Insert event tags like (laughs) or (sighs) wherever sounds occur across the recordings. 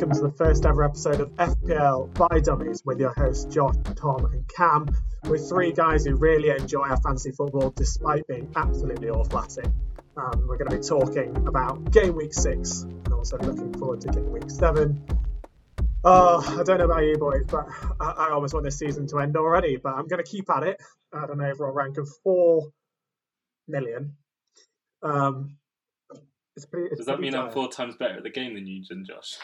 welcome to the first ever episode of FPL by Dummies with your hosts Josh, Tom, and Cam. We're three guys who really enjoy our fantasy football despite being absolutely awful at it. Um, we're going to be talking about game week six and also looking forward to game week seven. Oh, I don't know about you boys, but I, I almost want this season to end already. But I'm going to keep at it at an overall rank of four million. Um, it's pretty, it's Does that mean I'm four times better at the game than you, Josh?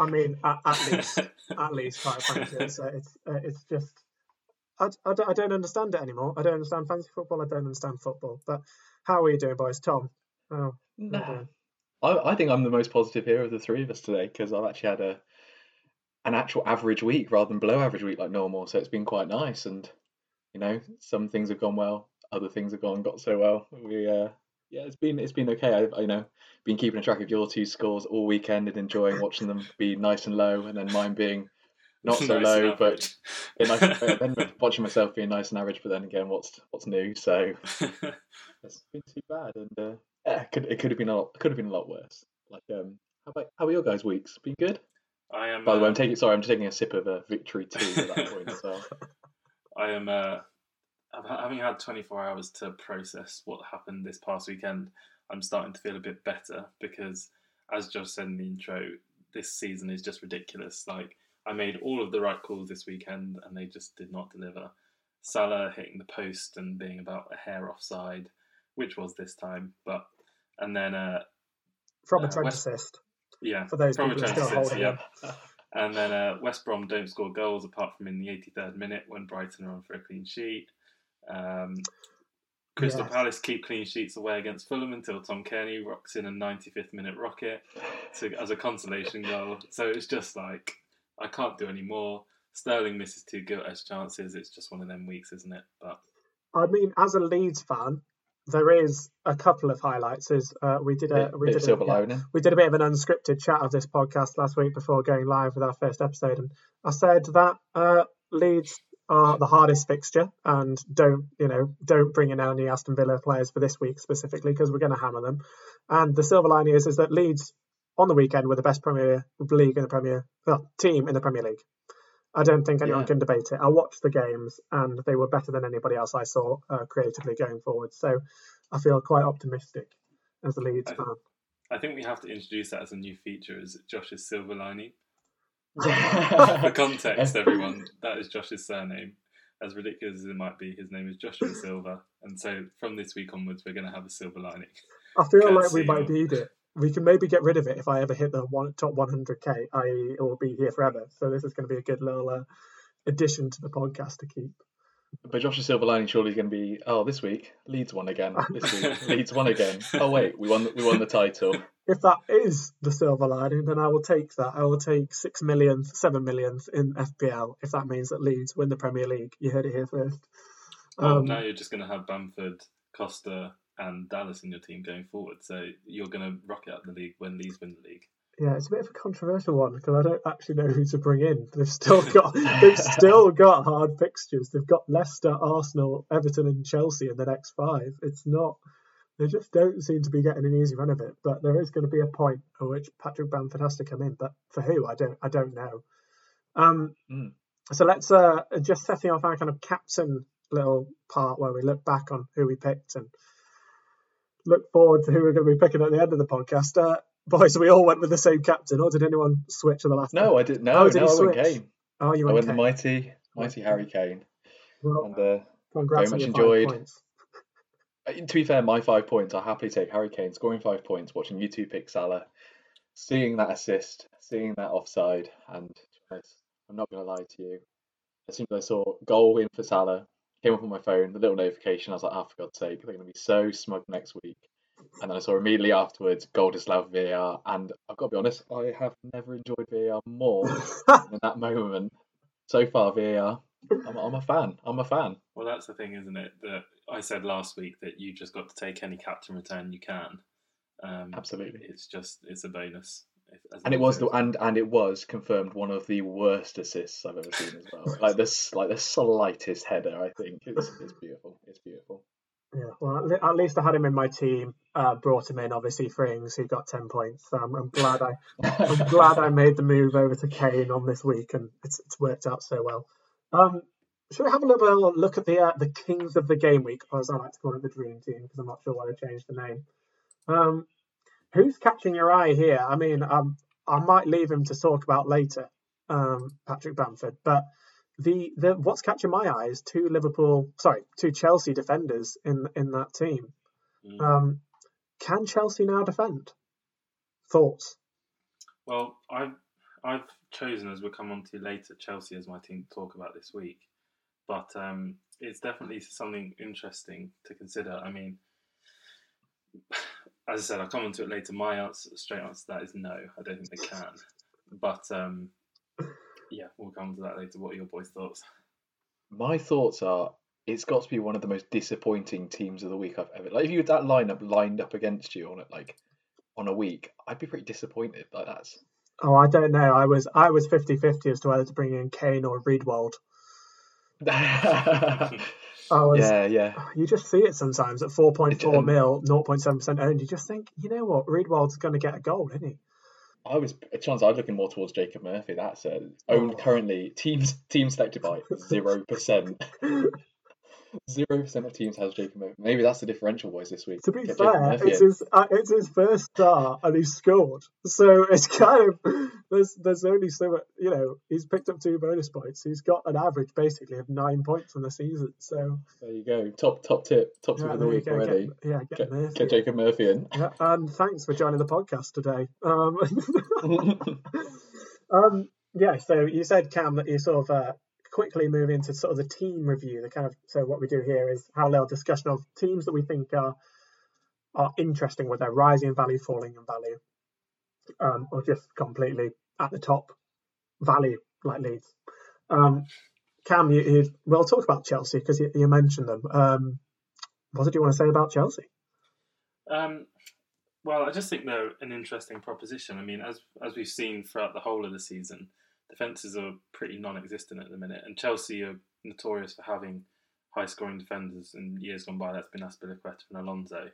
I mean, at, at least, (laughs) at least, quite frankly, it's uh, it's uh, it's just. I, I, don't, I don't understand it anymore. I don't understand fantasy football. I don't understand football. But how are you doing, boys? Tom? Oh, how Nah. I, I think I'm the most positive here of the three of us today because I've actually had a an actual average week rather than below average week like normal. So it's been quite nice, and you know, some things have gone well, other things have gone got so well. We uh, yeah, it's been it's been okay. I've you know been keeping a track of your two scores all weekend and enjoying watching them be nice and low, and then mine being not so Nice low, but nice, then (laughs) watching myself being nice and average. But then again, what's what's new? So (laughs) it's been too bad, and uh, yeah, it could it could have been a lot, could have been a lot worse. Like um, how about how are your guys' weeks? Been good? I am. By the way, I'm uh, taking sorry, I'm taking a sip of a victory tea at that point as well. (laughs) I am. Uh, having had 24 hours to process what happened this past weekend, I'm starting to feel a bit better because, as Josh said in the intro, this season is just ridiculous. Like I made all of the right calls this weekend, and they just did not deliver. Salah hitting the post and being about a hair offside, which was this time, but and then uh, From a Uh, Trent West- assist. yeah, For those people who are Trent still assist, holding yeah. And then uh, West Brom don't score goals apart from in the 83rd minute when Brighton are on for a clean sheet. Um, Crystal Yes. Palace keep clean sheets away against Fulham until Tom Cairney rocks in a 95th minute rocket to, as a consolation goal. So it's just like, I can't do any more. Sterling misses two gilt edge chances. It's just one of them weeks, isn't it? But I mean, as a Leeds fan, there is a couple of highlights. Is uh, we did a we did a, yeah, we did a bit of an unscripted chat of this podcast last week before going live with our first episode, and I said that uh, Leeds are the hardest fixture, and don't you know don't bring in any Aston Villa players for this week specifically because we're going to hammer them. And the silver lining is is that Leeds on the weekend were the best Premier League in the Premier well, team in the Premier League. I don't think anyone Yeah. can debate it. I watched the games and they were better than anybody else I saw uh, creatively going forward. So I feel quite optimistic as a Leeds I- fan. I think we have to introduce that as a new feature as Josh's silver lining. (laughs) For context, everyone, that is Josh's surname. As ridiculous as it might be, his name is Joshua Silver, and so from this week onwards, we're going to have a silver lining. I feel Can't like we might need it. We can maybe get rid of it if I ever hit the one, top 100k, i.e., it will be here forever. So this is going to be a good little uh, addition to the podcast to keep. But Josh's silver lining surely is going to be oh this week Leeds won again. This week (laughs) Leeds won again. Oh wait, we won we won the title. If that is the silver lining, then I will take that. I will take six millionth, seven millionth in FPL if that means that Leeds win the Premier League. You heard it here first. Well, Um, now you're just going to have Bamford, Costa, and Dallas in your team going forward, so you're going to rock it up the league when Leeds win the league. Yeah, it's a bit of a controversial one because I don't actually know who to bring in. They've still got they've still got hard fixtures. They've got Leicester, Arsenal, Everton, and Chelsea in the next five. It's not they just don't seem to be getting an easy run of it. But there is going to be a point at which Patrick Bamford has to come in. But for who, I don't I don't know. Um, Mm. so let's uh just setting off our kind of captain little part where we look back on who we picked and look forward to who we're going to be picking at the end of the podcast. Uh, boys, we all went with the same captain, or did anyone switch at the last? No? I didn't. no, Oh, did no, I went? Kane. Oh, you I went went the mighty mighty Harry Kane. Well, And uh, congrats very much enjoyed. points. Uh, to be fair, my five points, I happily take Harry Kane scoring five points, watching you two pick Salah, seeing that assist, seeing that offside, and to be honest, I'm not going to lie to you. As soon as I saw goal in for Salah, came up on my phone, the little notification, I was like, oh, for God's sake, they're going to be so smug next week. And then I saw immediately afterwards Goldislav VAR, and I've got to be honest, I have never enjoyed VAR more (laughs) than that moment. So far, VAR, I'm, I'm a fan. I'm a fan. Well, that's the thing, isn't it? That I said last week that you just got to take any captain return you can. Um, Absolutely. It's just it's a bonus. If, as And it was the and and it was confirmed one of the worst assists I've ever seen as well. (laughs) Like this, like the slightest header. I think it's it's beautiful. It's beautiful. Yeah, well, at least I had him in my team. Uh, brought him in, obviously, Frings, who got ten points. So I'm, I'm glad I, I'm (laughs) glad I made the move over to Kane on this week, and it's, it's worked out so well. Um, should we have a little look at the uh, the kings of the game week, or as I like to call it, the dream team, because I'm not sure why they changed the name. Um, who's catching your eye here? I mean, um, I might leave him to talk about later, um, Patrick Bamford, but the, the what's catching my eye is two Liverpool, sorry, two Chelsea defenders in in that team. Mm. Um, can Chelsea now defend? Thoughts? Well, I've I've chosen as we'll come on to later Chelsea as my team to talk about this week, but um, it's definitely something interesting to consider. I mean, (sighs) as I said, I'll come on to it later. My answer, straight answer to that is no. I don't think they can. But um, yeah, we'll come to that later. What are your boys' thoughts? My thoughts are it's got to be one of the most disappointing teams of the week I've ever. Like if you had that lineup lined up against you on it, like on a week, I'd be pretty disappointed. Like that's. Oh, I don't know. I was I was 50-50 as to whether to bring in Kane or Riedewald. (laughs) was, yeah, yeah. You just see it sometimes at 4.4 um, mil, 0.7% owned. You just think, you know what, Riedewald's going to get a goal, isn't he? I was a chance I was looking more towards Jacob Murphy. That's uh, owned oh. currently teams team selected by zero percent. (laughs) Zero percent of teams has Jacob Murphy. Maybe that's the differential, boys, this week. To be Get fair, it's his uh, it's his first start and he's scored. So it's kind of there's there's only so much. You know, he's picked up two bonus points. He's got an average basically of nine points from the season. So there you go. Top top tip, top tip yeah, of the week already. Get, yeah, get, get, get, Jacob Murphy in. Yeah, and thanks for joining the podcast today. Um, (laughs) (laughs) um yeah. So you said Cam that you sort of. Uh, quickly move into sort of the team review. The kind of so what we do here is little discussion of teams that we think are are interesting with their rising in value, falling in value, um, or just completely at the top value like Leeds. Um, Cam, you, you, we'll talk about Chelsea because you, you, mentioned them. Um, what did you want to say about Chelsea? Um, well, I just think they're an interesting proposition. I mean, as as we've seen throughout the whole of the season, defences are pretty non-existent at the minute, and Chelsea are notorious for having high-scoring defenders. In years gone by, that's been Azpilicueta and Alonso.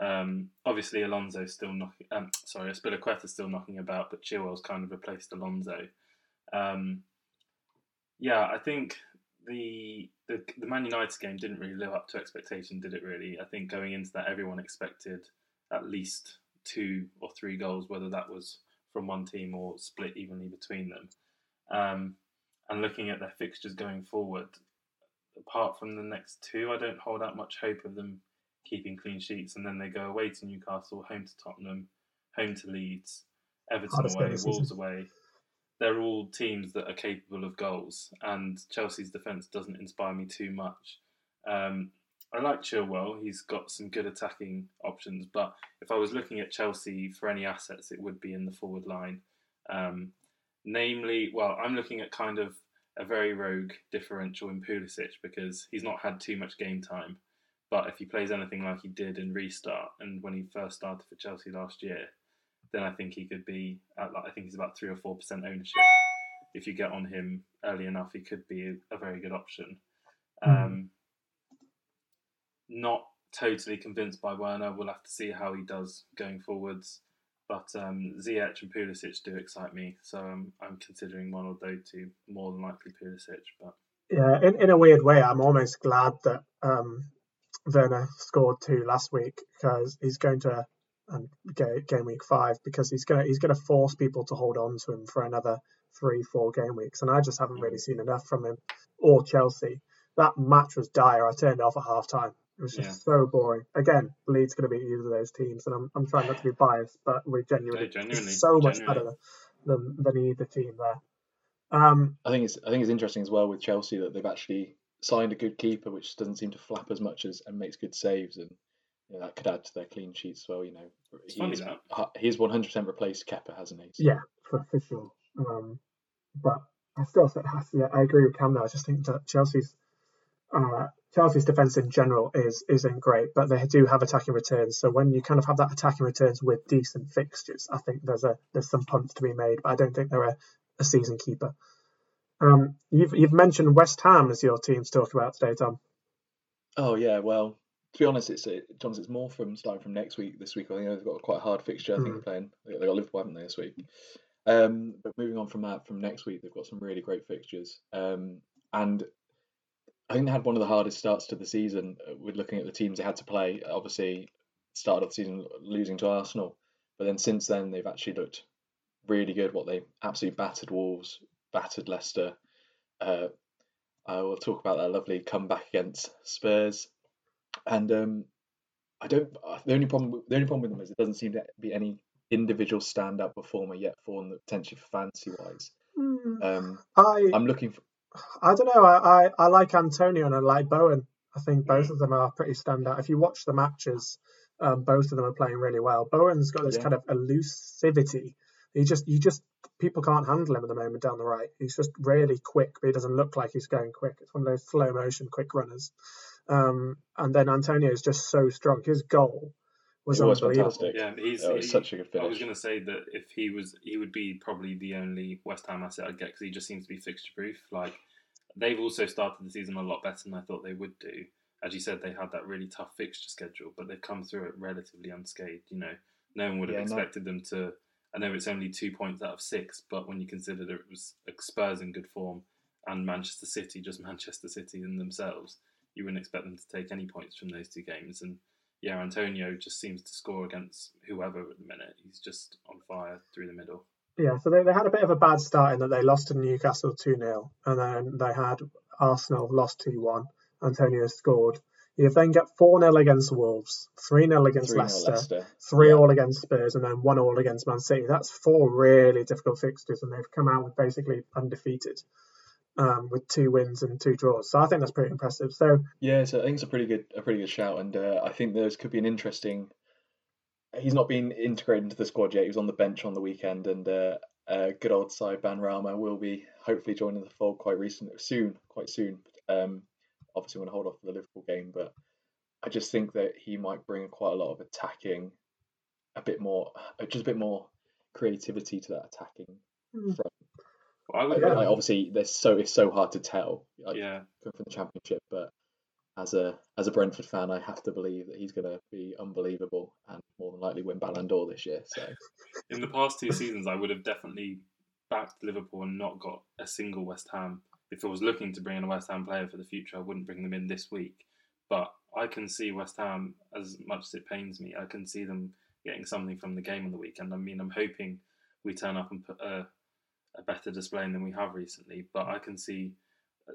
Um, obviously, Alonso's still knocking. Um, sorry, Azpilicueta's still knocking about, but Chilwell's kind of replaced Alonso. Um, yeah, I think the, the the Man United game didn't really live up to expectation, did it? Really, I think going into that, everyone expected at least two or three goals, whether that was from one team or split evenly between them. Um, and looking at their fixtures going forward, apart from the next two, I don't hold out much hope of them keeping clean sheets. And then they go away to Newcastle, home to Tottenham, home to Leeds, Everton away, Wolves away. They're all teams that are capable of goals, and Chelsea's defence doesn't inspire me too much. Um, I like Chilwell. He's got some good attacking options, but if I was looking at Chelsea for any assets, it would be in the forward line. Um, namely, well, I'm looking at kind of a very rogue differential in Pulisic because he's not had too much game time. But if he plays anything like he did in restart and when he first started for Chelsea last year, then I think he could be. At, I think he's about three or four percent ownership. If you get on him early enough, he could be a, very good option. Mm. Um, not totally convinced by Werner. We'll have to see how he does going forwards. But um, Ziyech and Pulisic do excite me, so I'm, I'm considering one of those two more than likely Pulisic. But yeah, in, in a weird way, I'm almost glad that um, Werner scored two last week because he's going to and um, game week five because he's gonna he's gonna force people to hold on to him for another three four game weeks, and I just haven't really mm. seen enough from him or Chelsea. That match was dire. I turned off at half time. It was just yeah. so boring. Again, Leeds going to beat either of those teams, and I'm, I'm trying not to be biased, but we're genuinely, yeah, genuinely so much genuinely. better than, than either team there. Um, I think it's I think it's interesting as well with Chelsea that they've actually signed a good keeper, which doesn't seem to flap as much as and makes good saves, and you know, that could add to their clean sheets as well. You know, he's, he's 100% replaced Kepa, hasn't he? So. Yeah, for, for sure. Um, but I still say, yeah, I agree with Cam. Though I just think that Chelsea's uh, Chelsea's defense in general is isn't great, but they do have attacking returns. So when you kind of have that attacking returns with decent fixtures, I think there's a there's some punts to be made, but I don't think they're a, a season keeper. Um, you've you've mentioned West Ham as your team to talk about today, Tom. Oh yeah, well, to be honest, it's it, it's more from starting from next week. This week, I think they've got a quite a hard fixture. I think Mm. they're playing. They got Liverpool, haven't they, this week? Um, but moving on from that, from next week, they've got some really great fixtures. Um, and I think they had one of the hardest starts to the season uh, with looking at the teams they had to play. Obviously, started of the season losing to Arsenal, but then since then they've actually looked really good. What they absolutely battered Wolves, battered Leicester. Uh, I will talk about that lovely comeback against Spurs, and um, I don't. uh, The only problem, the only problem with them is it doesn't seem to be any individual standout performer yet for them, potentially fancy wise. Mm, Um, I I'm looking for. I don't know. I, I, I like Antonio and I like Bowen. I think both of them are pretty standout. If you watch the matches, um, both of them are playing really well. Bowen's got this Yeah. kind of elusivity. He just, you just, people can't handle him at the moment down the right. He's just really quick, but he doesn't look like he's going quick. It's one of those slow motion quick runners. Um, and then Antonio is just so strong. His goal was It was unbelievable. fantastic. Yeah, he's That was he- such a good I was going to say that if he was, he would be probably the only West Ham asset I'd get because he just seems to be fixture proof. Like they've also started the season a lot better than I thought they would do. As you said, they had that really tough fixture schedule, but they've come through it relatively unscathed. You know, no one would have Yeah, no. expected them to. I know it's only two points out of six, but when you consider that it was Spurs in good form and Manchester City, just (laughs) Manchester City in themselves, you wouldn't expect them to take any points from those two games. And yeah, Antonio just seems to score against whoever at the minute. He's just on fire through the middle. Yeah, so they, they had a bit of a bad start in that they lost to Newcastle 2 0, and then they had Arsenal lost 2 1. Antonio scored. You then get 4 0 against Wolves, 3 0 against 3 Leicester, Leicester. 3 Yeah. all against Spurs, and then 1 all against Man City. That's four really difficult fixtures, and they've come out with basically undefeated um, with two wins and two draws. So I think that's pretty impressive. So Yeah, so I think it's a pretty good a pretty good shout, and uh, I think there's could be an interesting. He's not been integrated into the squad yet. He was on the bench on the weekend, and uh, uh, good old Saïd Benrahma will be hopefully joining the fold quite recent soon, quite soon. Um, obviously, want to hold off for the Liverpool game, but I just think that he might bring quite a lot of attacking, a bit more, uh, just a bit more creativity to that attacking Hmm. front. I would. Like obviously, there's so it's so hard to tell. Like, yeah. from the championship, but as a as a Brentford fan, I have to believe that he's going to be unbelievable and more than likely win Ballon d'Or this year. So (laughs) In the past two seasons, I would have definitely backed Liverpool and not got a single West Ham. If I was looking to bring in a West Ham player for the future, I wouldn't bring them in this week. But I can see West Ham, as much as it pains me, I can see them getting something from the game on the weekend. I mean, I'm hoping we turn up and put a, a better display than we have recently. But I can see,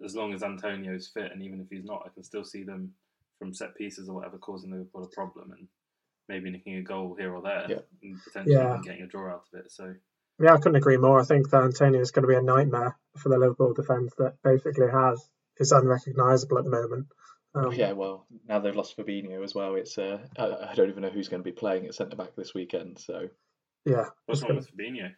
as long as Antonio's fit, and even if he's not, I can still see them from set pieces or whatever causing Liverpool a problem and maybe nicking a goal here or there Yeah. and potentially Yeah. getting a draw out of it. So Yeah, I couldn't agree more. I think that Antonio is going to be a nightmare for the Liverpool defence that basically has is unrecognisable at the moment. Um, yeah, well now they've lost Fabinho as well. It's uh, I, I don't even know who's going to be playing at centre back this weekend. So yeah. what's wrong with Fabinho?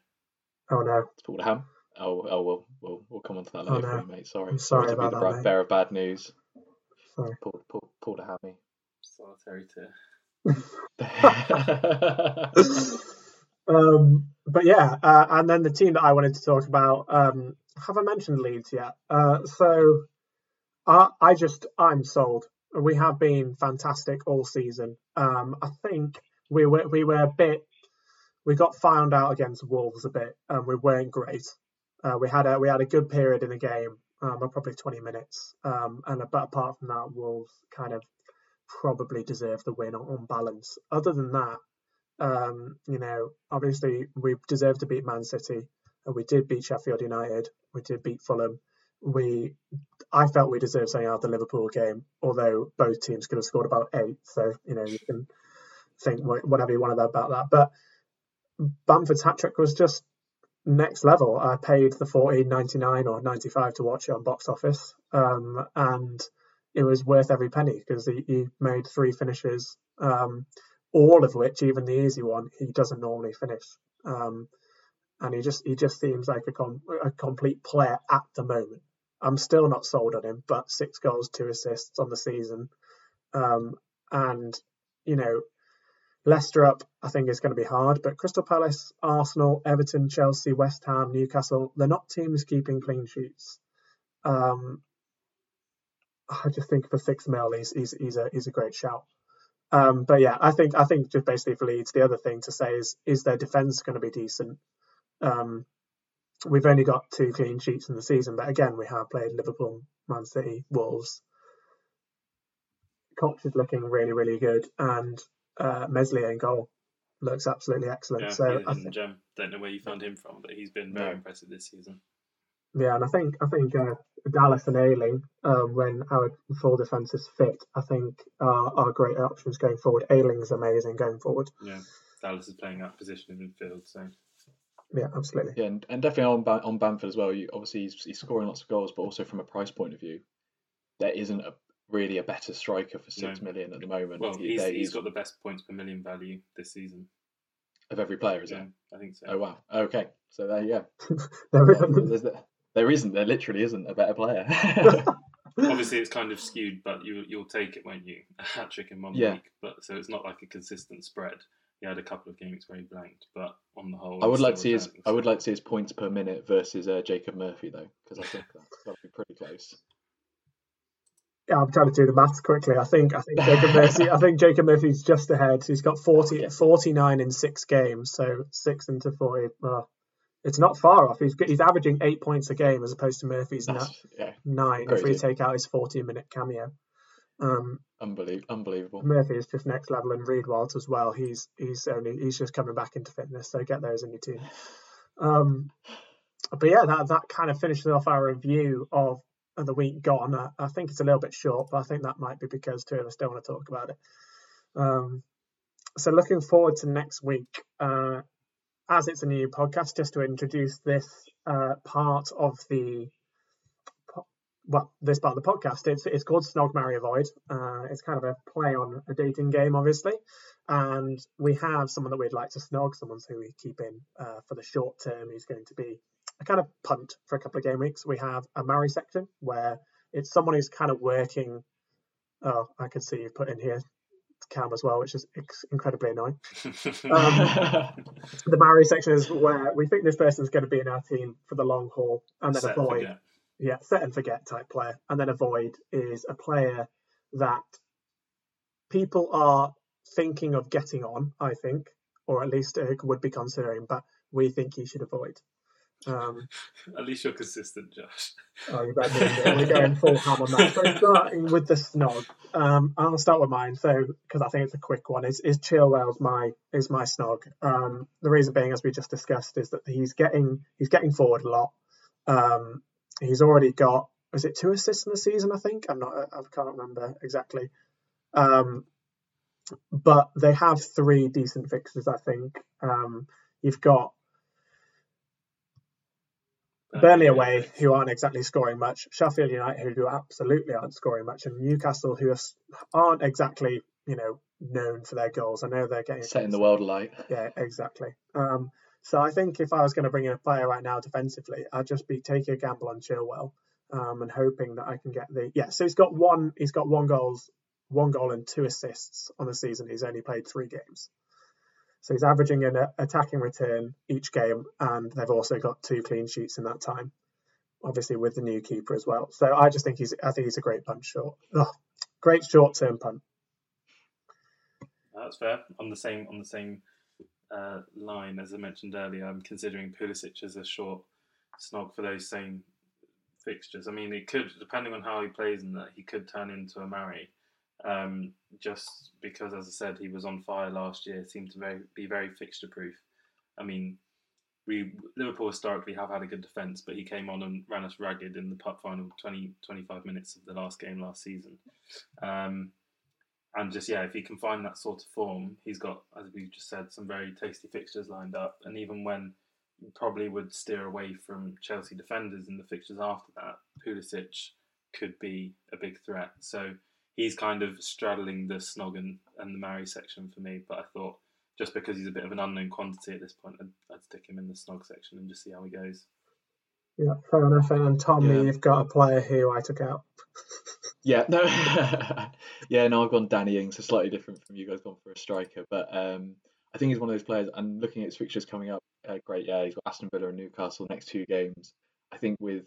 Oh no, it's Paul Ham. Oh, oh, we'll we'll we'll come on to that Oh, later, no. for you, mate. Sorry, I'm sorry to be about the that, bra- bearer of bad news. sorry. Paul, Paul, Paul to Hammy. Solitary tear. (laughs) um, but yeah, uh, and then the team that I wanted to talk about. Um, have I mentioned Leeds yet? Uh, so I, I just I'm sold. We have been fantastic all season. Um, I think we were we were a bit we got found out against Wolves a bit, and we weren't great. Uh, we had a we had a good period in the game, um, probably 20 minutes, um, and but apart from that, Wolves kind of probably deserved the win on, on balance. Other than that, um, you know, obviously we deserved to beat Man City. and we did beat Sheffield United. We did beat Fulham. We, I felt we deserved something out of the Liverpool game, although both teams could have scored about eight. So you know you can think whatever you want about that. But Bamford's hat trick was just next level. I paid the fourteen ninety nine or ninety five to watch it on box office, um, and it was worth every penny because he, he made three finishes, um, all of which, even the easy one, he doesn't normally finish. Um, and he just he just seems like a, com- a complete player at the moment. I'm still not sold on him, but six goals, two assists on the season, um, and you know, Leicester up I think is going to be hard. But Crystal Palace, Arsenal, Everton, Chelsea, West Ham, Newcastle, they're not teams keeping clean sheets. Um, I just think for six mil, he's he's he's a he's a great shout. Um, but yeah, I think I think just basically for Leeds, the other thing to say is is their defence going to be decent? Um, we've only got two clean sheets in the season, but again, we have played Liverpool, Man City, Wolves. Koch is looking really really good, and uh, Meslier in goal looks absolutely excellent. Yeah, so he's I a think, gem. Don't know where you found him from, but he's been very No. impressive this season. yeah, and I think I think uh, Dallas and Ayling, um, when our full defence is fit, I think are, are great options going forward. Ayling's amazing going forward. Yeah, Dallas is playing that position in midfield, so Yeah, absolutely. Yeah, and, and definitely on Ba- on Bamford as well. You, obviously, he's, he's scoring lots of goals, but also from a price point of view, there isn't a really a better striker for six No. million at the moment. well, He- he's, there he's got the best points per million value this season. of every player, is Yeah, it? I think so. Oh wow. Okay, so there you go. (laughs) There Yeah, isn't- there's the- there isn't. There literally isn't a better player. (laughs) Obviously, it's kind of skewed, but you you'll take it, won't you? (laughs) A hat trick in one Yeah. week, but so it's not like a consistent spread. He had a couple of games where he blanked, but on the whole, I would like to see his. I would like to see his points per minute versus uh, Jacob Murphy though, because I think that that'll be pretty close. I'm trying to do the maths quickly. I think I think Jacob Murphy. I think Jacob Murphy's just ahead. He's got 40, Okay. 49 in six games, so six into forty. Well, it's not far off. He's he's averaging eight points a game as opposed to Murphy's na- yeah, nine if we take out his forty minute cameo. Um, unbelievable. Unbelievable. Murphy is just next level, and Riedewald as well. He's he's only he's just coming back into fitness, so get those in your team. Um, but yeah, that that kind of finishes off our review of, of the week gone. I, I think it's a little bit short, but I think that might be because two of us don't want to talk about it. Um, so looking forward to next week. Uh, as it's a new podcast, just to introduce this uh, part of the well, this part of the podcast. It's it's called Snog Marry Avoid. Uh, it's kind of a play on a dating game, obviously. And we have someone that we'd like to snog, someone who we keep in uh, for the short term, who's going to be a kind of punt for a couple of game weeks. We have a marry section where it's someone who's kind of working. Oh, I can see you put in here Cam as well, which is incredibly annoying. Um, (laughs) The marry section is where we think this person's going to be in our team for the long haul, and then Set avoid forget. yeah, set and forget type player. And then avoid is a player that people are thinking of getting on, I think, or at least uh, would be considering, but we think you should avoid. Um, At least you're consistent, Josh. oh. We're going full ham on that. So (laughs) starting with the snog, um, I'll start with mine. So because I think it's a quick one, is is Chilwell's my is my snog. Um, the reason being, as we just discussed, is that he's getting he's getting forward a lot. Um, he's already got is it two assists in the season? I think I'm not I can't remember exactly. Um, but they have three decent fixtures. I think um, you've got Burnley away, who aren't exactly scoring much. Sheffield United, who absolutely aren't scoring much, and Newcastle, who aren't exactly, you know, known for their goals. I know they're getting Setting the world alight. Yeah, exactly. Um, so I think if I was going to bring in a player right now defensively, I'd just be taking a gamble on Chilwell um, and hoping that I can get the yeah. So he's got one. He's got one goals, one goal and two assists on the season. He's only played three games. So he's averaging an uh, attacking return each game, and they've also got two clean sheets in that time. Obviously, with the new keeper as well. So I just think he's. I think he's a great punt short. Ugh, great short term punt. That's fair. On the same on the same uh, line as I mentioned earlier, I'm considering Pulisic as a short snog for those same fixtures. I mean, it could, depending on how he plays in that, he could turn into a Murray. Um, just because, as I said, he was on fire last year, seemed to very, be very fixture proof. I mean, we Liverpool historically have had a good defence, but he came on and ran us ragged in the pup final 20, 25 minutes of the last game last season. Um, and just yeah, if he can find that sort of form, he's got, as we just said, some very tasty fixtures lined up. And even when you probably would steer away from Chelsea defenders in the fixtures after that, Pulisic could be a big threat. So he's kind of straddling the snog and, and the marry section for me. But I thought just because he's a bit of an unknown quantity at this point, I'd, I'd stick him in the snog section and just see how he goes. Yeah, fair enough. And Tom, Yeah. you've got a player who I took out. (laughs) Yeah, no, (laughs) yeah, no, I've gone Danny Ings, so slightly different from you guys, gone for a striker, but um, I think he's one of those players. And looking at his fixtures coming up, uh, great, yeah, he's got Aston Villa and Newcastle next two games. I think with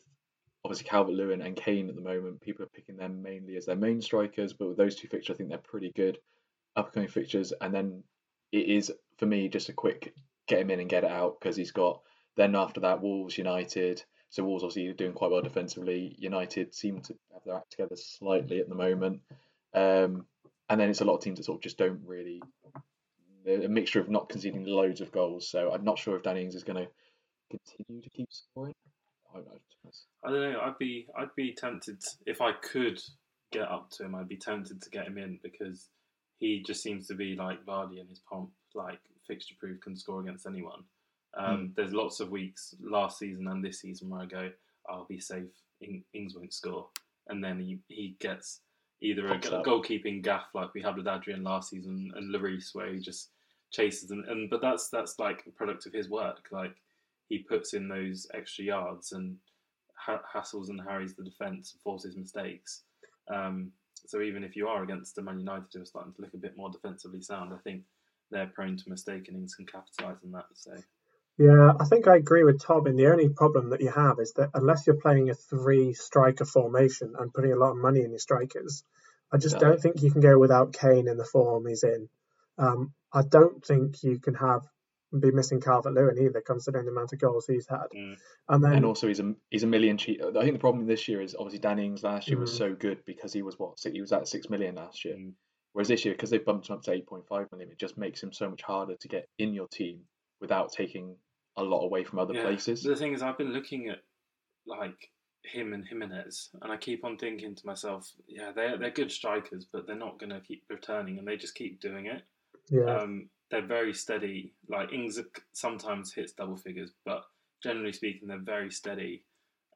obviously Calvert Lewin and Kane at the moment. People are picking them mainly as their main strikers, but with those two fixtures, I think they're pretty good upcoming fixtures. And then it is for me just a quick get him in and get it out because he's got then after that Wolves United. So Wolves obviously doing quite well defensively. United seem to have their act together slightly at the moment. Um, and then it's a lot of teams that sort of just don't really a mixture of not conceding loads of goals. So I'm not sure if Danny Ings is going to continue to keep scoring. I don't know. I don't know. I'd be I'd be tempted if I could get up to him. I'd be tempted to get him in because he just seems to be like Vardy in his pomp, like fixture proof, can score against anyone. Um, mm. There's lots of weeks last season and this season where I go, I'll be safe. Ings won't score, and then he he gets either Pops a, goalkeeping gaff like we had with Adrian last season and Lloris where he just chases them. And but that's that's like a product of his work. Like he puts in those extra yards and ha- hassles and harries the defence and forces mistakes. Um, so even if you are against the Man United who are starting to look a bit more defensively sound, I think they're prone to mistake and can capitalise on that. So. Yeah, I think I agree with Tom. Tobin. The only problem that you have is that unless you're playing a three striker formation and putting a lot of money in your strikers, I just yeah. don't think you can go without Kane in the form he's in. Um, I don't think you can have be missing Calvert Lewin either, considering the amount of goals he's had. Mm. And then, and also he's a he's a million cheat. I think the problem this year is obviously Danny Ings last year mm. was so good because he was what he was at six million last year, mm. whereas this year because they bumped him up to eight point five million, it just makes him so much harder to get in your team without taking a lot away from other yeah. places. The thing is, I've been looking at like him and Jimenez, and I keep on thinking to myself, yeah, they're they're good strikers, but they're not going to keep returning, and they just keep doing it. Yeah. Um, they're very steady. Like Ings sometimes hits double figures, but generally speaking, they're very steady,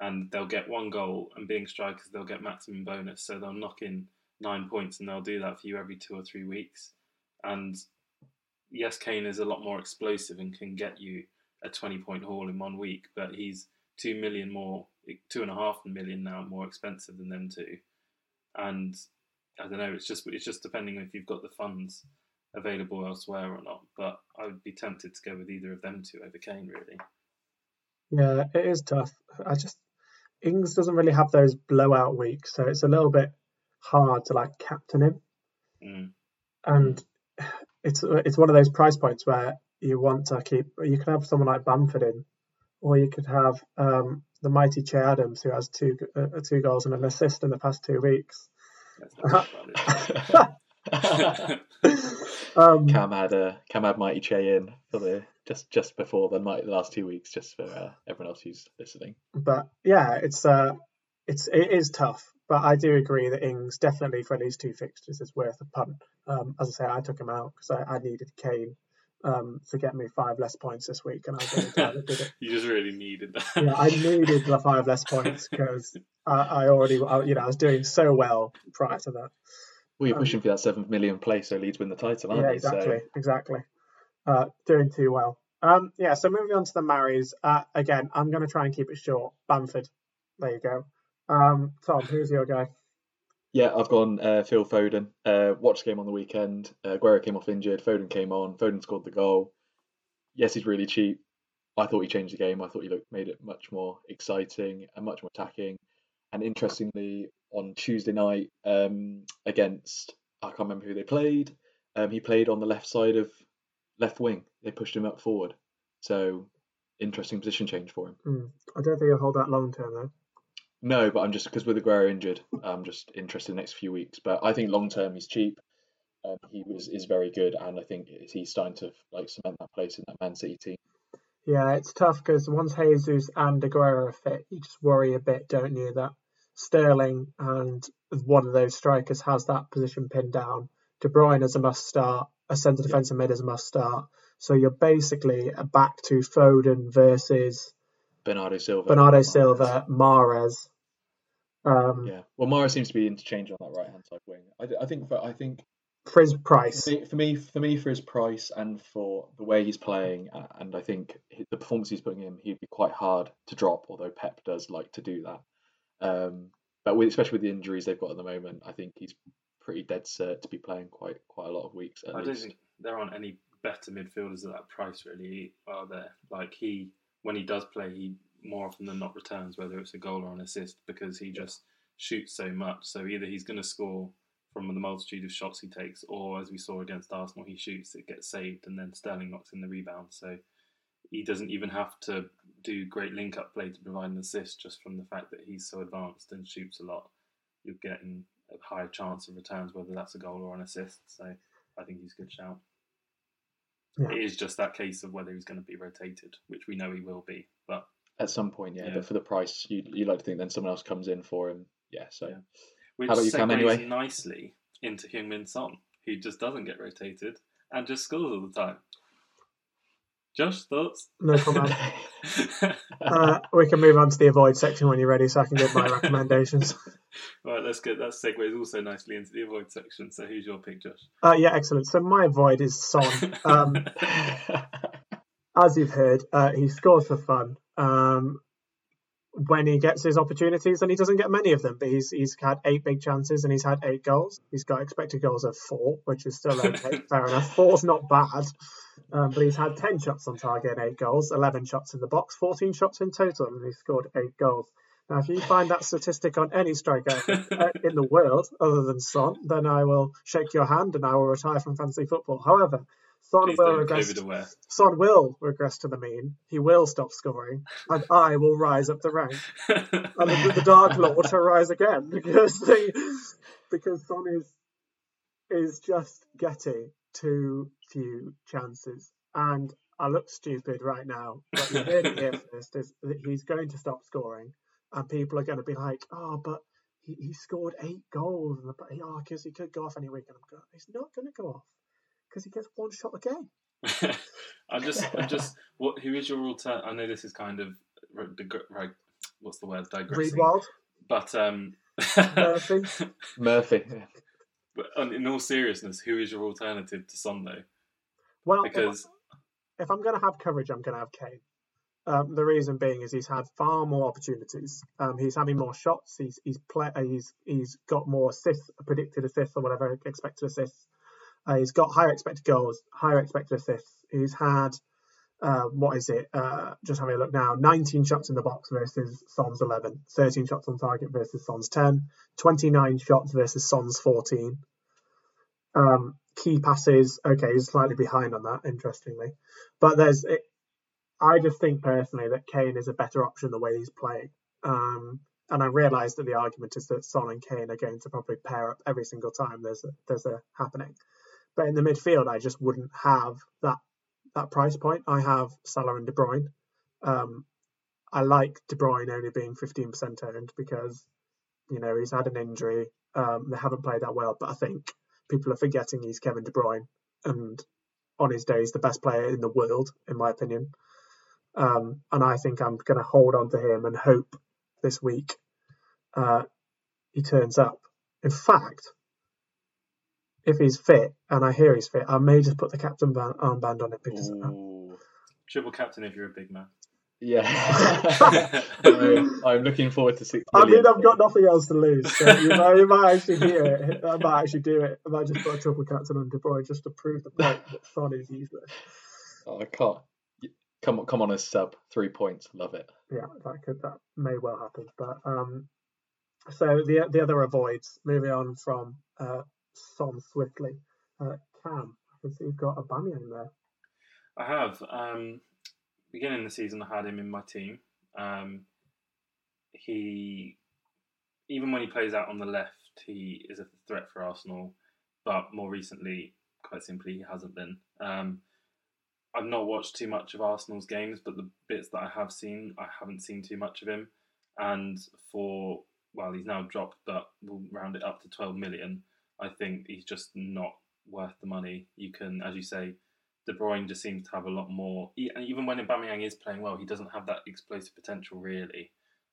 and they'll get one goal. And being strikers, they'll get maximum bonus, so they'll knock in nine points, and they'll do that for you every two or three weeks. And yes, Kane is a lot more explosive and can get you a twenty-point haul in one week, but he's two million more, eh, two and a half million now more expensive than them two. And I don't know. It's just it's just depending if you've got the funds available elsewhere or not. But I would be tempted to go with either of them two over Kane, really. Yeah, it is tough. I just Ings doesn't really have those blowout weeks, so it's a little bit hard to like captain him. Mm. And it's it's one of those price points where you want to keep. You can have someone like Bamford in, or you could have um, the mighty Che Adams who has two uh, two goals and an assist in the past two weeks. (laughs) (laughs) um, Cam had a Cam had Mighty Che in for the just just before the night last two weeks, just for uh, everyone else who's listening. But yeah, it's uh, it's it is tough. But I do agree that Ings definitely for these two fixtures is worth a punt. Um, as I say, I took him out because I, I needed Kane um, to get me five less points this week, and I was really glad I did it. (laughs) You just really needed that. yeah, I (laughs) needed the five less points because I, I, already, I, you know, I was doing so well prior to that. Well, you're um, pushing for that seventh million place, so Leeds win the title, aren't yeah, exactly, so... exactly. Uh, doing too well. Um, yeah, so moving on to the marries. Uh, again, I'm going to try and keep it short. Bamford. There you go. Um, Tom, who's your guy? Yeah, I've gone uh, Phil Foden. Uh, watched the game on the weekend. Uh, Aguero came off injured. Foden came on. Foden scored the goal. Yes, he's really cheap. I thought he changed the game. I thought he looked made it much more exciting and much more attacking. And interestingly, on Tuesday night um, against I can't remember who they played. Um, he played on the left side of left wing. They pushed him up forward. So interesting position change for him. Mm. I don't think he'll hold that long term though. No, but I'm just because with Aguero injured, I'm just interested in the next few weeks. But I think long term he's cheap. Um, he was is very good, and I think he's starting to like cement that place in that Man City team. Yeah, it's tough because once Jesus and Aguero are fit, you just worry a bit, don't you? That Sterling and one of those strikers has that position pinned down. De Bruyne is a must start. A centre defensive mid is a must start. So you're basically back to Foden versus Bernardo Silva. Bernardo Silva, Mahrez, um, yeah, well, Mahrez seems to be interchange on that right hand side wing. I, I think for I think for his price, for me, for me, for his price and for the way he's playing, and I think the performance he's putting in, he'd be quite hard to drop. Although Pep does like to do that, um, but with, especially with the injuries they've got at the moment, I think he's pretty dead set to be playing quite quite a lot of weeks. I least. don't think there aren't any better midfielders at that price really, are there? Like he, when he does play, he more often than not returns, whether it's a goal or an assist, because he just shoots so much. So either he's going to score from the multitude of shots he takes, or as we saw against Arsenal, he shoots, it gets saved, and then Sterling knocks in the rebound. So he doesn't even have to do great link up play to provide an assist just from the fact that he's so advanced and shoots a lot. You're getting a higher chance of returns, whether that's a goal or an assist. So I think he's a good shout. Yeah. It is just that case of whether he's going to be rotated, which we know he will be. But At some point, yeah, Yeah. but for the price, you you like to think then someone else comes in for him. Yeah, so Yeah. which How about you, Cam, anyway? nicely into Heung-Min Son, who just doesn't get rotated and just scores all the time. Josh, thoughts? No comment. (laughs) Uh, we can move on to the avoid section when you're ready, so I can give my (laughs) recommendations. right, let's get that segues also nicely into the avoid section. So, who's your pick, Josh? Uh, yeah, excellent. So my avoid is Son. Um, (laughs) as you've heard, uh, he scores for fun um, when he gets his opportunities, and he doesn't get many of them. But he's he's had eight big chances and he's had eight goals. He's got expected goals of four, which is still okay, (laughs) fair enough. Four's not bad, um, but he's had ten shots on target and eight goals, eleven shots in the box, fourteen shots in total, and he scored eight goals. Now, if you find that statistic on any striker uh, (laughs) in the world other than Son, then I will shake your hand and I will retire from fantasy football. However, Son will regress. Son will regress to the mean. He will stop scoring, and I will rise up the rank. And the, the Dark Lord will rise again because the because Son is is just getting too few chances. And I look stupid right now, but you heard it here first. Is that he's going to stop scoring, and people are going to be like, "Oh, but he, he scored eight goals, and the, oh, because he could go off any week." And I'm going, "He's not going to go off because he gets one shot a game." (laughs) I'm just, I'm just. What? Who is your alternate? I know this is kind of ri- dig- right. What's the word? Reed Digressing. Wild, But um, Murphy. (laughs) Murphy. but in all seriousness, who is your alternative to Son though? Well, if- Because if I'm going to have coverage, I'm going to have Kane. Um, the reason being is he's had far more opportunities. Um, he's having more shots. He's he's play, uh, he's he's got more assists, predicted assists or whatever expected assists. Uh, he's got higher expected goals, higher expected assists. He's had uh, what is it? Uh, just having a look now. 19 shots in the box versus Son's 11. 13 shots on target versus Son's 10. 29 shots versus Son's 14. Um, key passes. Okay, he's slightly behind on that. Interestingly, but there's. It, I just think personally that Kane is a better option the way he's playing. Um, and I realise that the argument is that Son and Kane are going to probably pair up every single time there's a, there's a happening. But in the midfield, I just wouldn't have that that price point. I have Salah and De Bruyne. Um, I like De Bruyne only being 15% owned because you know he's had an injury. Um, they haven't played that well, but I think people are forgetting he's Kevin De Bruyne, and on his day, he's the best player in the world, in my opinion. Um, and I think I'm going to hold on to him and hope this week uh, he turns up. In fact, if he's fit, and I hear he's fit, I may just put the captain ban- armband on him because Ooh. triple captain if you're a big man. Yeah. (laughs) (laughs) I'm, I'm looking forward to six I mean. I've got nothing else to lose. So you, know, you might actually hear it. I might actually do it. I might just put a triple captain on De Bruyne just to prove the point (laughs) that Son is useless. Oh, I can't. Come on, come on, as sub three points. Love it. Yeah, that could that may well happen. But um, so the the other avoids. Moving on from uh, Son swiftly. Uh, Cam, I can see you've got Aubameyang there. I have. Um, beginning the season, I had him in my team. Um, he, even when he plays out on the left, he is a threat for Arsenal. But more recently, quite simply, he hasn't been. Um, I've not watched too much of Arsenal's games, but the bits that I have seen, I haven't seen too much of him. And for well, he's now dropped, but we'll round it up to 12 million. I think he's just not worth the money. You can, as you say, De Bruyne just seems to have a lot more. and Even when Aubameyang is playing well, he doesn't have that explosive potential really.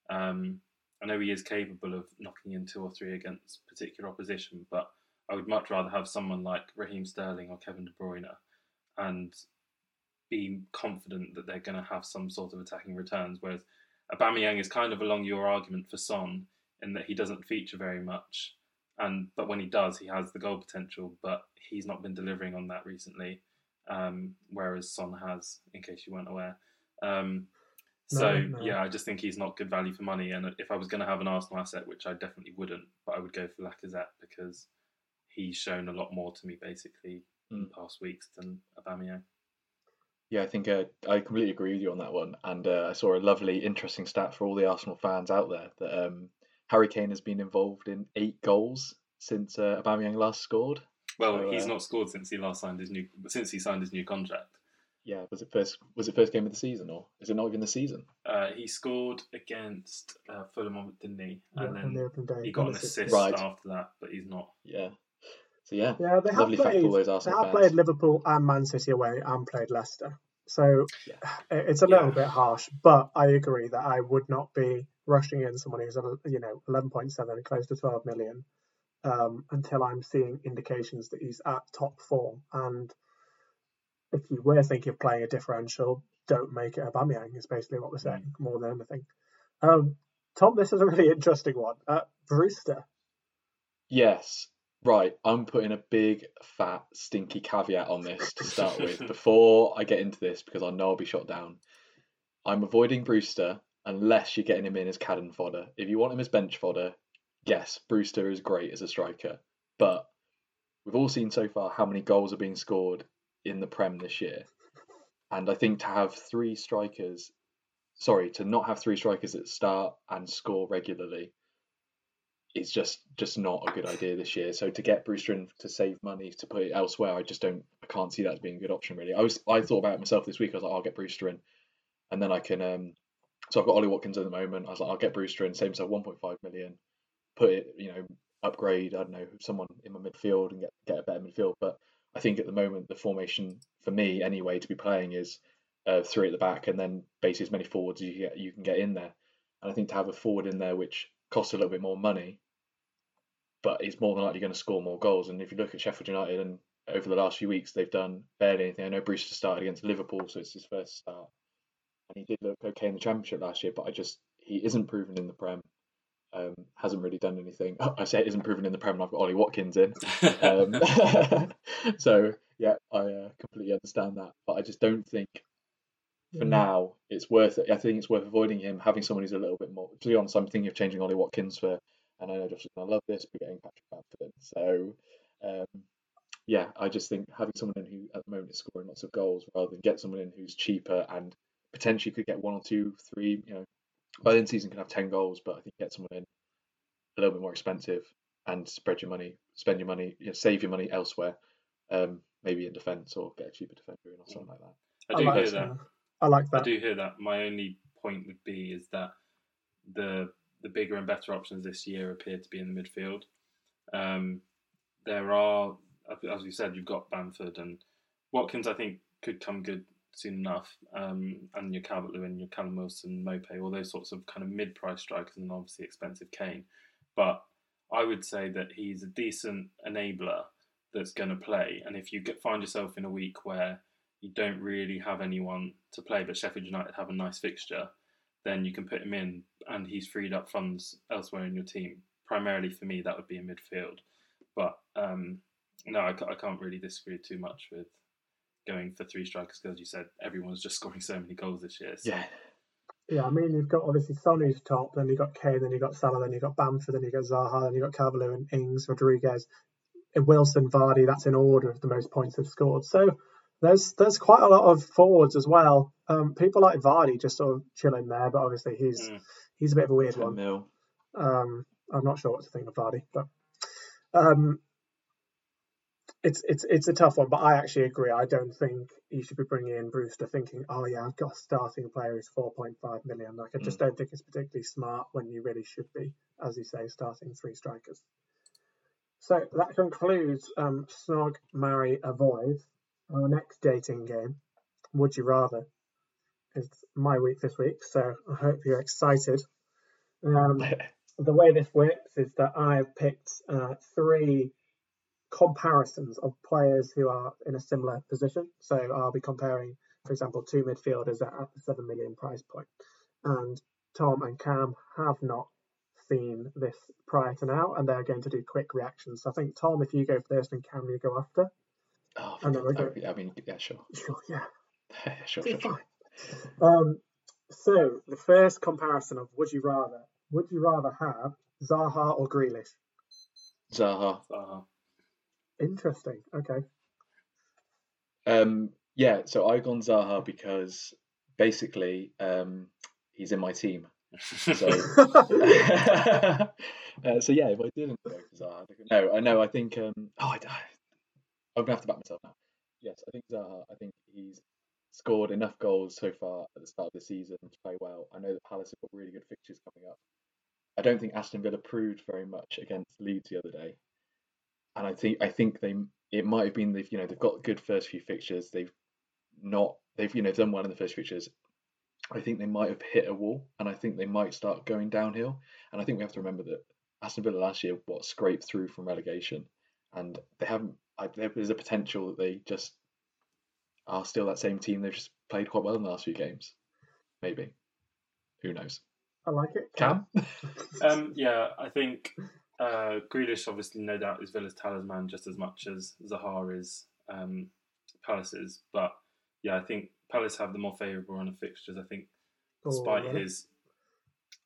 Um, I know he is capable of knocking in two or three against particular opposition, but I would much rather have someone like Raheem Sterling or Kevin De Bruyne and be confident that they're going to have some sort of attacking returns. Whereas Aubameyang is kind of along your argument for Son in that he doesn't feature very much, and but when he does, he has the goal potential, but he's not been delivering on that recently. Um, whereas Son has, in case you weren't aware. Um, So No, no. yeah, I just think he's not good value for money. And if I was going to have an Arsenal asset, which I definitely wouldn't, but I would go for Lacazette because he's shown a lot more to me basically in the past weeks than Aubameyang. Yeah, I think uh, I completely agree with you on that one. And uh, I saw a lovely, interesting stat for all the Arsenal fans out there that um, Harry Kane has been involved in eight goals since uh, Aubameyang last scored. Well, So, he's uh, not scored since he last signed his new since he signed his new contract. Yeah, was it first? Was it first game of the season, or is it not even the season? Uh, he scored against uh, Fulham, didn't he? Yeah, And on the then open day. he got an on the 16th. assist Right. after that, but he's not. Yeah. So yeah, Yeah, they have lovely fact played. for all those They have fans. played Liverpool and Man City away and played Leicester. So Yeah. it's a little Yeah. bit harsh, but I agree that I would not be rushing in someone who's at you know 11.7 close to 12 million um, until I'm seeing indications that he's at top form. And if you were thinking of playing a differential, don't make it a Aubameyang. Is basically what we're saying more than anything. Um, Tom, this is a really interesting one. Uh, Brewster. Yes. Right, I'm putting a big, fat, stinky caveat on this to start with (laughs) before I get into this because I know I'll be shot down. I'm avoiding Brewster unless you're getting him in as cannon fodder. If you want him as bench fodder, yes, Brewster is great as a striker. But we've all seen so far how many goals are being scored in the Prem this year. And I think to have three strikers, sorry, to not have three strikers that start and score regularly is just just not a good idea this year. So to get Brewster in to save money to put it elsewhere, I just don't I can't see that as being a good option really. I was I thought about it myself this week. I was like, I'll get Brewster in, and then I can um. So I've got Ollie Watkins at the moment. I was like, I'll get Brewster in, save myself 1.5 million, put it, you know, upgrade. I don't know someone in my midfield and get get a better midfield. But I think at the moment the formation for me anyway to be playing is uh, three at the back and then basically as many forwards you get you can get in there. And I think to have a forward in there which costs a little bit more money, but is more than likely going to score more goals. And if you look at Sheffield United and over the last few weeks they've done barely anything. I know Brewster started against Liverpool, so it's his first start, and he did look okay in the Championship last year. But I just he isn't proven in the Prem. Um, hasn't really done anything. (laughs) I say it isn't proven in the Prem. and I've got Ollie Watkins in. Um, (laughs) so yeah, I uh, completely understand that, but I just don't think for now it's worth it. I think it's worth avoiding him, having someone who's a little bit more. To be honest, I'm thinking of changing Ollie Watkins for, and I know Josh is going to love this, but getting Patrick Bamford in. So um, yeah, I just think having someone in who at the moment is scoring lots of goals rather than get someone in who's cheaper and potentially could get one or two, three, you know, by the end of the season can have ten goals, but I think get someone in a little bit more expensive and spread your money, spend your money, you know, save your money elsewhere. Um, maybe in defence or get a cheaper defender in or something like that. I do like hear that. that. I like that. I do hear that. My only point would be is that the the bigger and better options this year appear to be in the midfield. Um, there are, as we said, you've got Bamford and Watkins. I think could come good soon enough. Um, and your Calvert Lewin, your Callum Wilson, Maupay, all those sorts of kind of mid price strikers, and obviously expensive Kane. But I would say that he's a decent enabler that's going to play. And if you get, find yourself in a week where you don't really have anyone to play, but Sheffield United have a nice fixture, then you can put him in and he's freed up funds elsewhere in your team. Primarily for me, that would be in midfield. But um, no, I, I can't really disagree too much with going for three strikers because, you said, everyone's just (laughs) scoring so many goals this year. So Yeah, Yeah, I mean, you've got obviously Son who's top, then you've got Kane, then you've got Salah, then you've got Bamford, then you've got Zaha, then you've got Calvert-Lewin, Ings, Rodriguez, and Wilson, Vardy. That's in order of the most points they've scored. So there's there's quite a lot of forwards as well. Um, people like Vardy just sort of chilling there, but obviously he's Mm. he's a bit of a weird 10 one. mil. Um, I'm not sure what to think of Vardy, but um, it's it's it's a tough one. But I actually agree. I don't think you should be bringing in Brewster thinking, oh yeah, I've got a starting player who's 4.5 million. Like I just don't think it's particularly smart when you really should be, as you say, starting three strikers. So that concludes um, Snog, Marry, Avoid. Our next dating game, Would You Rather, is my week this week. So I hope you're excited. Um, (laughs) the way this works is that I've picked uh, three comparisons of players who are in a similar position. So I'll be comparing, for example, two midfielders at, at the seven million price point. And Tom and Cam have not seen this prior to now, and they're going to do quick reactions. So I think Tom, if you go first, and Cam, you go after. Oh, And then we're that be- I mean, yeah, sure. (laughs) Sure, yeah, (laughs) sure, sure, sure. Um, So the first comparison of would you rather? Would you rather have Zaha or Grealish? Zaha. Zaha. Interesting. Okay. Um, yeah, so I gone Zaha because basically um, he's in my team. So, (laughs) (laughs) uh, so yeah, if I didn't go for Zaha, no, I know. I think. Um, oh, I, I'm gonna have to back myself now. Yes, I think Zaha. I think he's scored enough goals so far at the start of the season to play well. I know that Palace have got really good fixtures coming up. I don't think Aston Villa proved very much against Leeds the other day, and I think I think they it might have been they've you know they've got good first few fixtures. They've not they've you know done well in the first fixtures. I think they might have hit a wall, and I think they might start going downhill. And I think we have to remember that Aston Villa last year what scraped through from relegation, and they haven't. I, there's a potential that they just are still that same team. They've just played quite well in the last few games. Maybe, who knows? I like it. Cam. (laughs) um, yeah, I think uh, Grealish obviously no doubt is Villa's talisman just as much as Zaha is um, Palace's, but yeah, I think Palace have the more favourable run of fixtures. I think, despite his,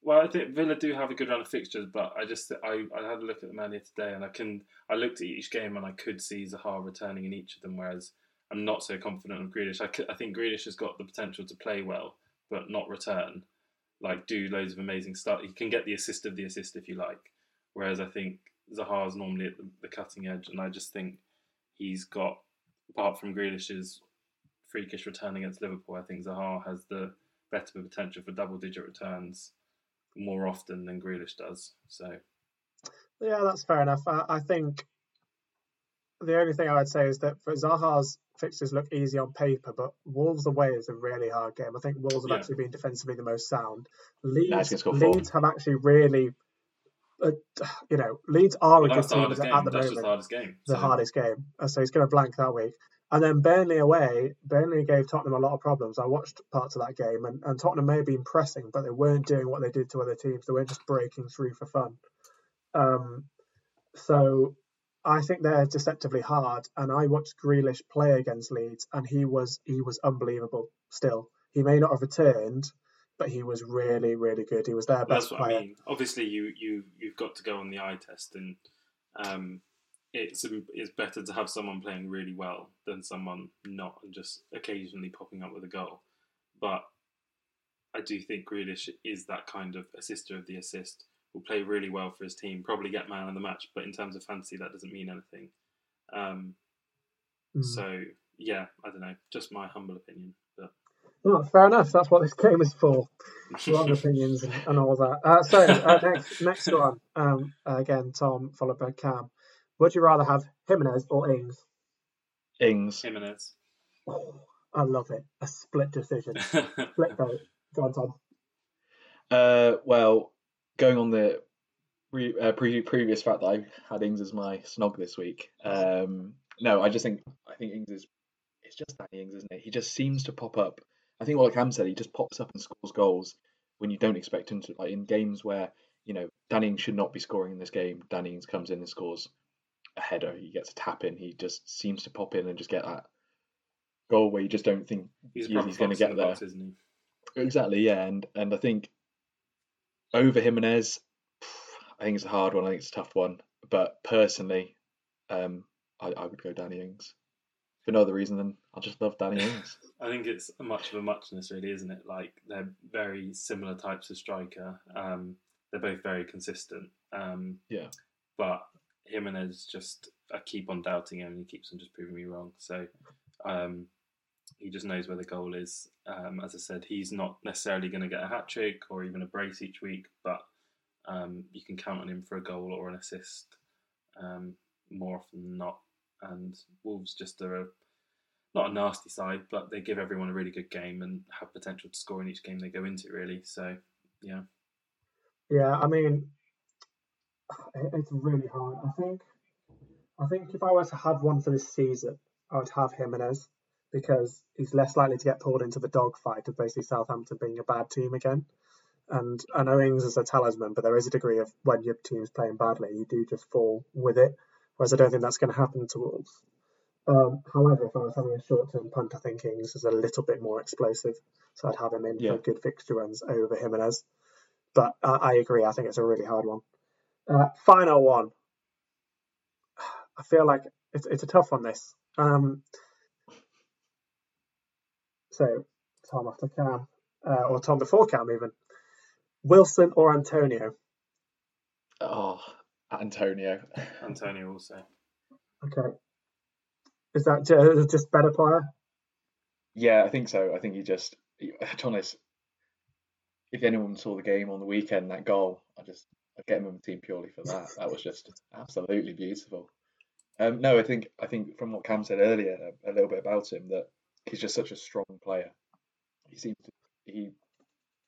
well, I think Villa do have a good run of fixtures, but I just I, I had a look at them earlier today, and I can I looked at each game and I could see Zaha returning in each of them, whereas I'm not so confident of Grealish. I think Grealish has got the potential to play well, but not return, like do loads of amazing stuff. He can get the assist of the assist if you like, whereas I think Zaha is normally at the, the cutting edge, and I just think he's got apart from Grealish's freakish return against Liverpool, I think Zaha has the better potential for double digit returns more often than Grealish does. So Yeah, that's fair enough. I, I think the only thing I would say is that for Zaha's fixtures look easy on paper, but Wolves away is a really hard game. I think Wolves have Yeah. actually been defensively the most sound. he's Leeds, gonna score four. Leeds have actually really, uh, you know, Leeds are a good team at, at the That's moment. the hardest game. the So, hardest game. Uh, So he's going to blank that week. And then Burnley away, Burnley gave Tottenham a lot of problems. I watched parts of that game, and, and Tottenham may have been pressing, but they weren't doing what they did to other teams. They weren't just breaking through for fun. Um, so I think they're deceptively hard. And I watched Grealish play against Leeds, and he was he was unbelievable. Still, he may not have returned, but he was really really good. He was their best That's what player. I mean. Obviously, you you you've got to go on the eye test, and um, it's it's better to have someone playing really well than someone not and just occasionally popping up with a goal. But I do think Grealish is that kind of assister of the assist. Will play really well for his team, probably get man of the match, but in terms of fantasy, that doesn't mean anything. Um, Mm. So yeah, I don't know, just my humble opinion, but Well, fair enough. That's what this game is for. (laughs) long opinions and, and all that. Uh, so uh, next next one, um, again Tom followed by Cam. Would you rather have Jimenez or Ings? Ings. Jimenez. Oh, I love it. A split decision, (laughs) split vote. Go on, Tom. Uh, well, going on the pre, uh, pre- previous fact that I had Ings as my snog this week. Um, no, I just think I think Ings is it's just Danny Ings, isn't it? He just seems to pop up. I think what Cam said, he just pops up and scores goals when you don't expect him to. Like in games where you know Danny Ings should not be scoring in this game, Danny Ings comes in and scores a header. He gets a tap in. He just seems to pop in and just get that goal where you just don't think He's, a he- proper he's going to get the there. box, isn't he? Exactly, yeah, and and I think over Jimenez, I think it's a hard one. I think it's a tough one. But personally, um, I, I would go Danny Ings for no other reason than I just love Danny (laughs) Ings. I think it's much of a muchness, really, isn't it? Like they're very similar types of striker. Um, they're both very consistent. Um, Yeah. But Jimenez just, I keep on doubting him, and he keeps on just proving me wrong. So um, he just knows where the goal is. Um, as I said, he's not necessarily going to get a hat trick or even a brace each week, but um, you can count on him for a goal or an assist um, more often than not. And Wolves just are a not a nasty side, but they give everyone a really good game and have potential to score in each game they go into. Really, so yeah, Yeah, I mean, it's really hard. I think, I think if I were to have one for this season, I would have Jimenez because he's less likely to get pulled into the dogfight of basically Southampton being a bad team again. And I know Ings is a talisman, but there is a degree of when your team's playing badly, you do just fall with it. Whereas I don't think that's going to happen to Wolves. Um, however, if I was having a short-term punt, I think Ings is a little bit more explosive, so I'd have him in Yeah. for good fixture runs over Jimenez. But uh, I agree. I think it's a really hard one. Uh, final one. (sighs) I feel like it's it's a tough one. This. Um, so Tom after Cam, uh, or Tom before Cam even. Wilson or Antonio? Oh, Antonio. Antonio also. Okay. Is that ju- just better player? Yeah, I think so. I think he just, he, (laughs) to be honest, if anyone saw the game on the weekend, that goal, I just, I'd get him on the team purely for that. That was just absolutely beautiful. Um, no, I think, I think from what Cam said earlier, a, a little bit about him, that he's just such a strong player. He seems to, he,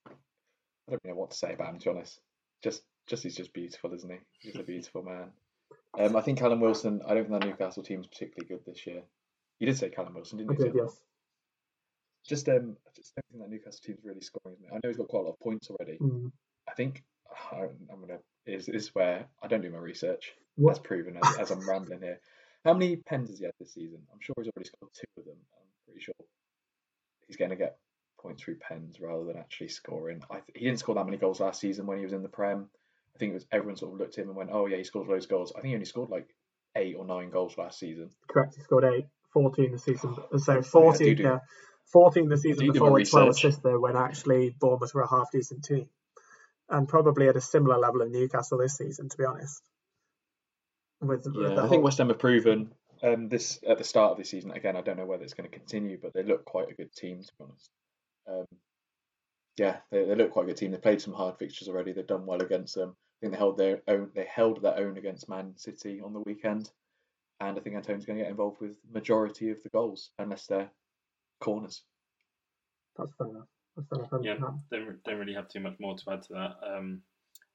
I don't know what to say about him, to be honest. Just, just he's just beautiful, isn't he? He's a beautiful man. Um, I think Callum Wilson. I don't think that Newcastle team is particularly good this year. You did say Callum Wilson, didn't I you? did, yes. Just um, I just don't think that Newcastle team's really scoring. Isn't it? I know he's got quite a lot of points already. Mm. I think I, I'm gonna is is where I don't do my research. What- That's proven as, as I'm rambling here. How many pens has he had this season? I'm sure he's already scored two of them. I'm pretty sure he's going to get points through pens rather than actually scoring. I th- he didn't score that many goals last season when he was in the Prem. I think it was everyone sort of looked at him and went, "Oh yeah, he scored loads of goals." I think he only scored like eight or nine goals last season. Correct. He scored eight. 14 the season. So Oh, (laughs) yeah, 14, do do- yeah, 14 the season before with 12 research. assists though, when actually Bournemouth were a half decent team. And probably at a similar level of Newcastle this season, to be honest. With, with Yeah, the I think West Ham have proven um, this at the start of the season. Again, I don't know whether it's going to continue, but they look quite a good team to be honest. Um, yeah, they, they look quite a good team. They played some hard fixtures already. They've done well against them. I think they held their own. They held their own against Man City on the weekend, and I think Antonio's going to get involved with majority of the goals, unless they're corners. That's fair enough. That's fair enough. Yeah, don't don't really have too much more to add to that. Um,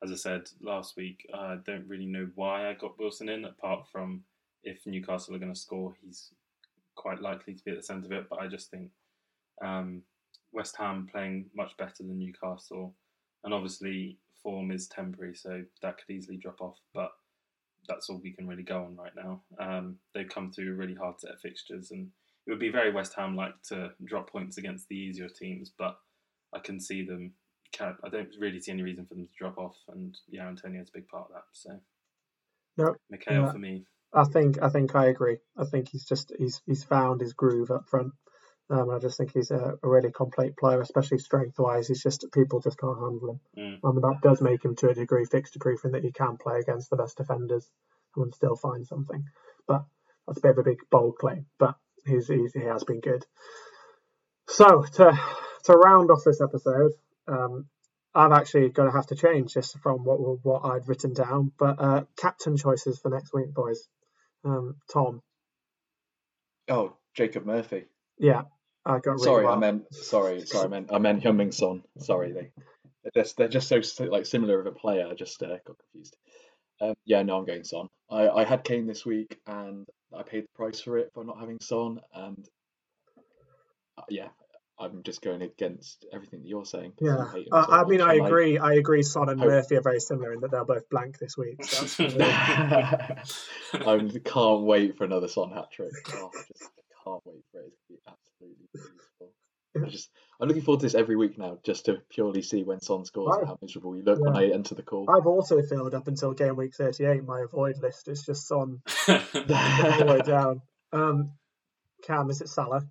as I said last week, I don't really know why I got Wilson in, apart from if Newcastle are going to score, he's quite likely to be at the centre of it. But I just think um, West Ham playing much better than Newcastle, and obviously form is temporary, so that could easily drop off. But that's all we can really go on right now. Um, they've come through a really hard set of fixtures, and it would be very West Ham like to drop points against the easier teams, but I can see them. Can, I don't really see any reason for them to drop off, and yeah, Antonio's a big part of that. So, No, Michail yeah. for me. I think I think I agree. I think he's just he's he's found his groove up front. Um, I just think he's a, a really complete player, especially strength wise. He's just people just can't handle him. Mm. I mean, that does make him to a degree fixture proof in that he can play against the best defenders and still find something. But that's a bit of a big bold claim. But he's, he's he has been good. So to to round off this episode, um, I'm actually going to have to change just from what what I'd written down. But uh, captain choices for next week, boys. Um, Tom, Oh, Jacob Murphy. yeah, I got really Sorry, well. I meant sorry, sorry, I meant I meant Heung-Min Son. Sorry, they they're just, they're just so like similar of a player. I just uh, got confused. Um, yeah, no, I'm going Son. I, I had Kane this week, and I paid the price for it for not having Son, and uh, yeah, I'm just going against everything that you're saying. Yeah, him so I mean, I agree. I agree. Son and Hope- Murphy are very similar in that they're both blank this week. So (laughs) I can't wait for another Son hat trick. Oh, I just can't wait for it. It's gonna be absolutely beautiful. I just I'm looking forward to this every week now, just to purely see when Son scores and how miserable you look when I enter the call. I've also filled up until game week 38. My avoid list is just Son (laughs) all the way down. Um, Cam, is it Salah?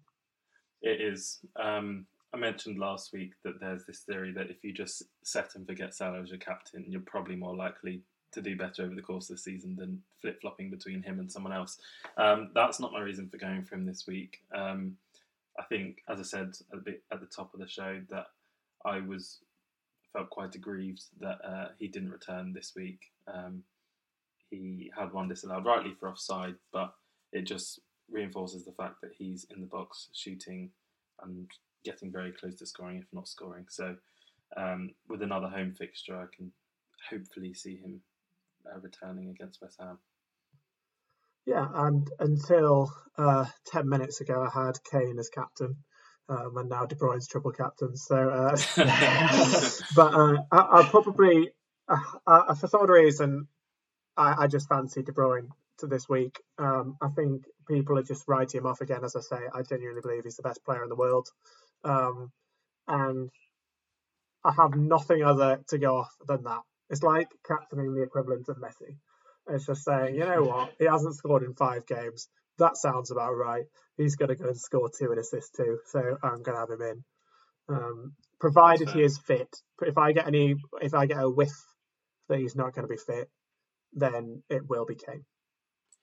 It is. Um, I mentioned last week that there's this theory that if you just set and forget Salah as your captain, you're probably more likely to do better over the course of the season than flip flopping between him and someone else. Um, that's not my reason for going for him this week. Um, I think, as I said at the, bit- at the top of the show, that I was felt quite aggrieved that uh, he didn't return this week. Um, he had one disallowed rightly for offside, but it just reinforces the fact that he's in the box shooting and getting very close to scoring, if not scoring. So, um, with another home fixture, I can hopefully see him uh, returning against West Ham. Yeah, and until uh, 10 minutes ago, I had Kane as captain. Um, and now De Bruyne's triple captain. So, uh, (laughs) but uh, I, I probably, uh, uh, for some reason, I, I just fancy De Bruyne to this week. Um, I think people are just writing him off again. As I say, I genuinely believe he's the best player in the world, um, and I have nothing other to go off than that. It's like captaining the equivalent of Messi. It's just saying, you know what, he hasn't scored in five games. That sounds about right. He's going to go and score two and assist two, so I'm going to have him in. Um, provided he is fit. If I get any, if I get a whiff that he's not going to be fit, then it will be Kane.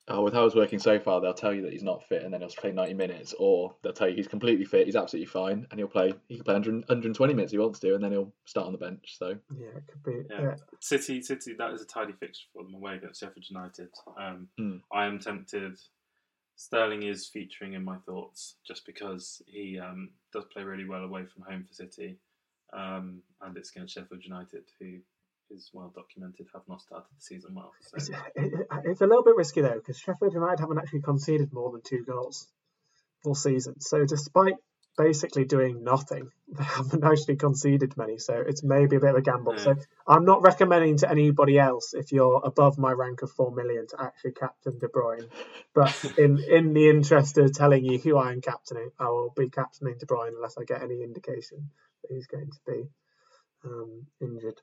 Oh, with how it's working so far, they'll tell you that he's not fit and then he'll play 90 minutes, or they'll tell you he's completely fit, he's absolutely fine, and he'll play he can play 100, 120 minutes if he wants to, and then he'll start on the bench. So Yeah, it could be. Yeah. Yeah. City, City, that is a tidy fixture for them away against Sheffield United. Um, Hmm. I am tempted. Sterling is featuring in my thoughts just because he um, does play really well away from home for City, um, and it's against Sheffield United, who is well documented have not started the season well. So It's, it, it's a little bit risky though because Sheffield United haven't actually conceded more than two goals all season. So despite basically doing nothing, (laughs) they haven't actually conceded many. So it's maybe a bit of a gamble. So I'm not recommending to anybody else if you're above my rank of four million to actually captain De Bruyne. But (laughs) in in the interest of telling you who I am captaining, I will be captaining De Bruyne unless I get any indication that he's going to be um, injured.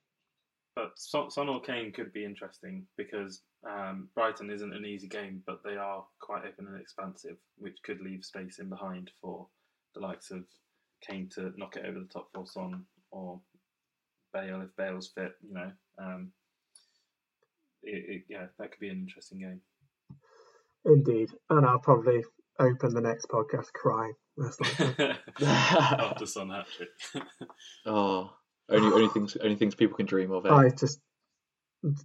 But Son, Son or Kane could be interesting because um, Brighton isn't an easy game, but they are quite open and expansive, which could leave space in behind for the likes of Kane to knock it over the top for Son or Bale if Bale's fit. You know, um, it, it, yeah, that could be an interesting game. Indeed, and I'll probably open the next podcast crying. That's like (laughs) (laughs) (laughs) After Son hat trick. oh, only only (sighs) things only things people can dream of. Eh? I just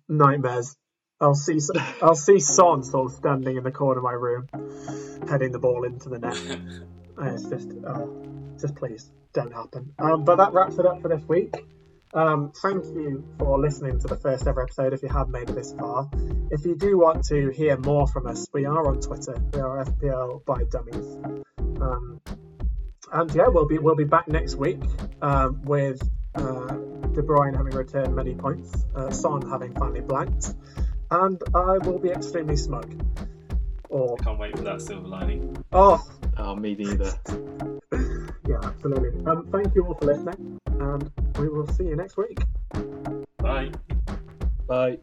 nightmares. I'll see I'll see Son sort of standing in the corner of my room, heading the ball into the net. (laughs) And it's just, oh, just please don't happen. Um, but that wraps it up for this week. Um, thank you for listening to the first ever episode. If you have made it this far, if you do want to hear more from us, we are on Twitter. We are FPL by Dummies. Um, and yeah, we'll be we'll be back next week um, with uh, De Bruyne having returned many points, uh, Son having finally blanked, and I will be extremely smug. Or Can't wait for that silver lining. oh, Oh, me neither. (laughs) yeah, absolutely. Um, thank you all for listening, and we will see you next week. Bye. Bye.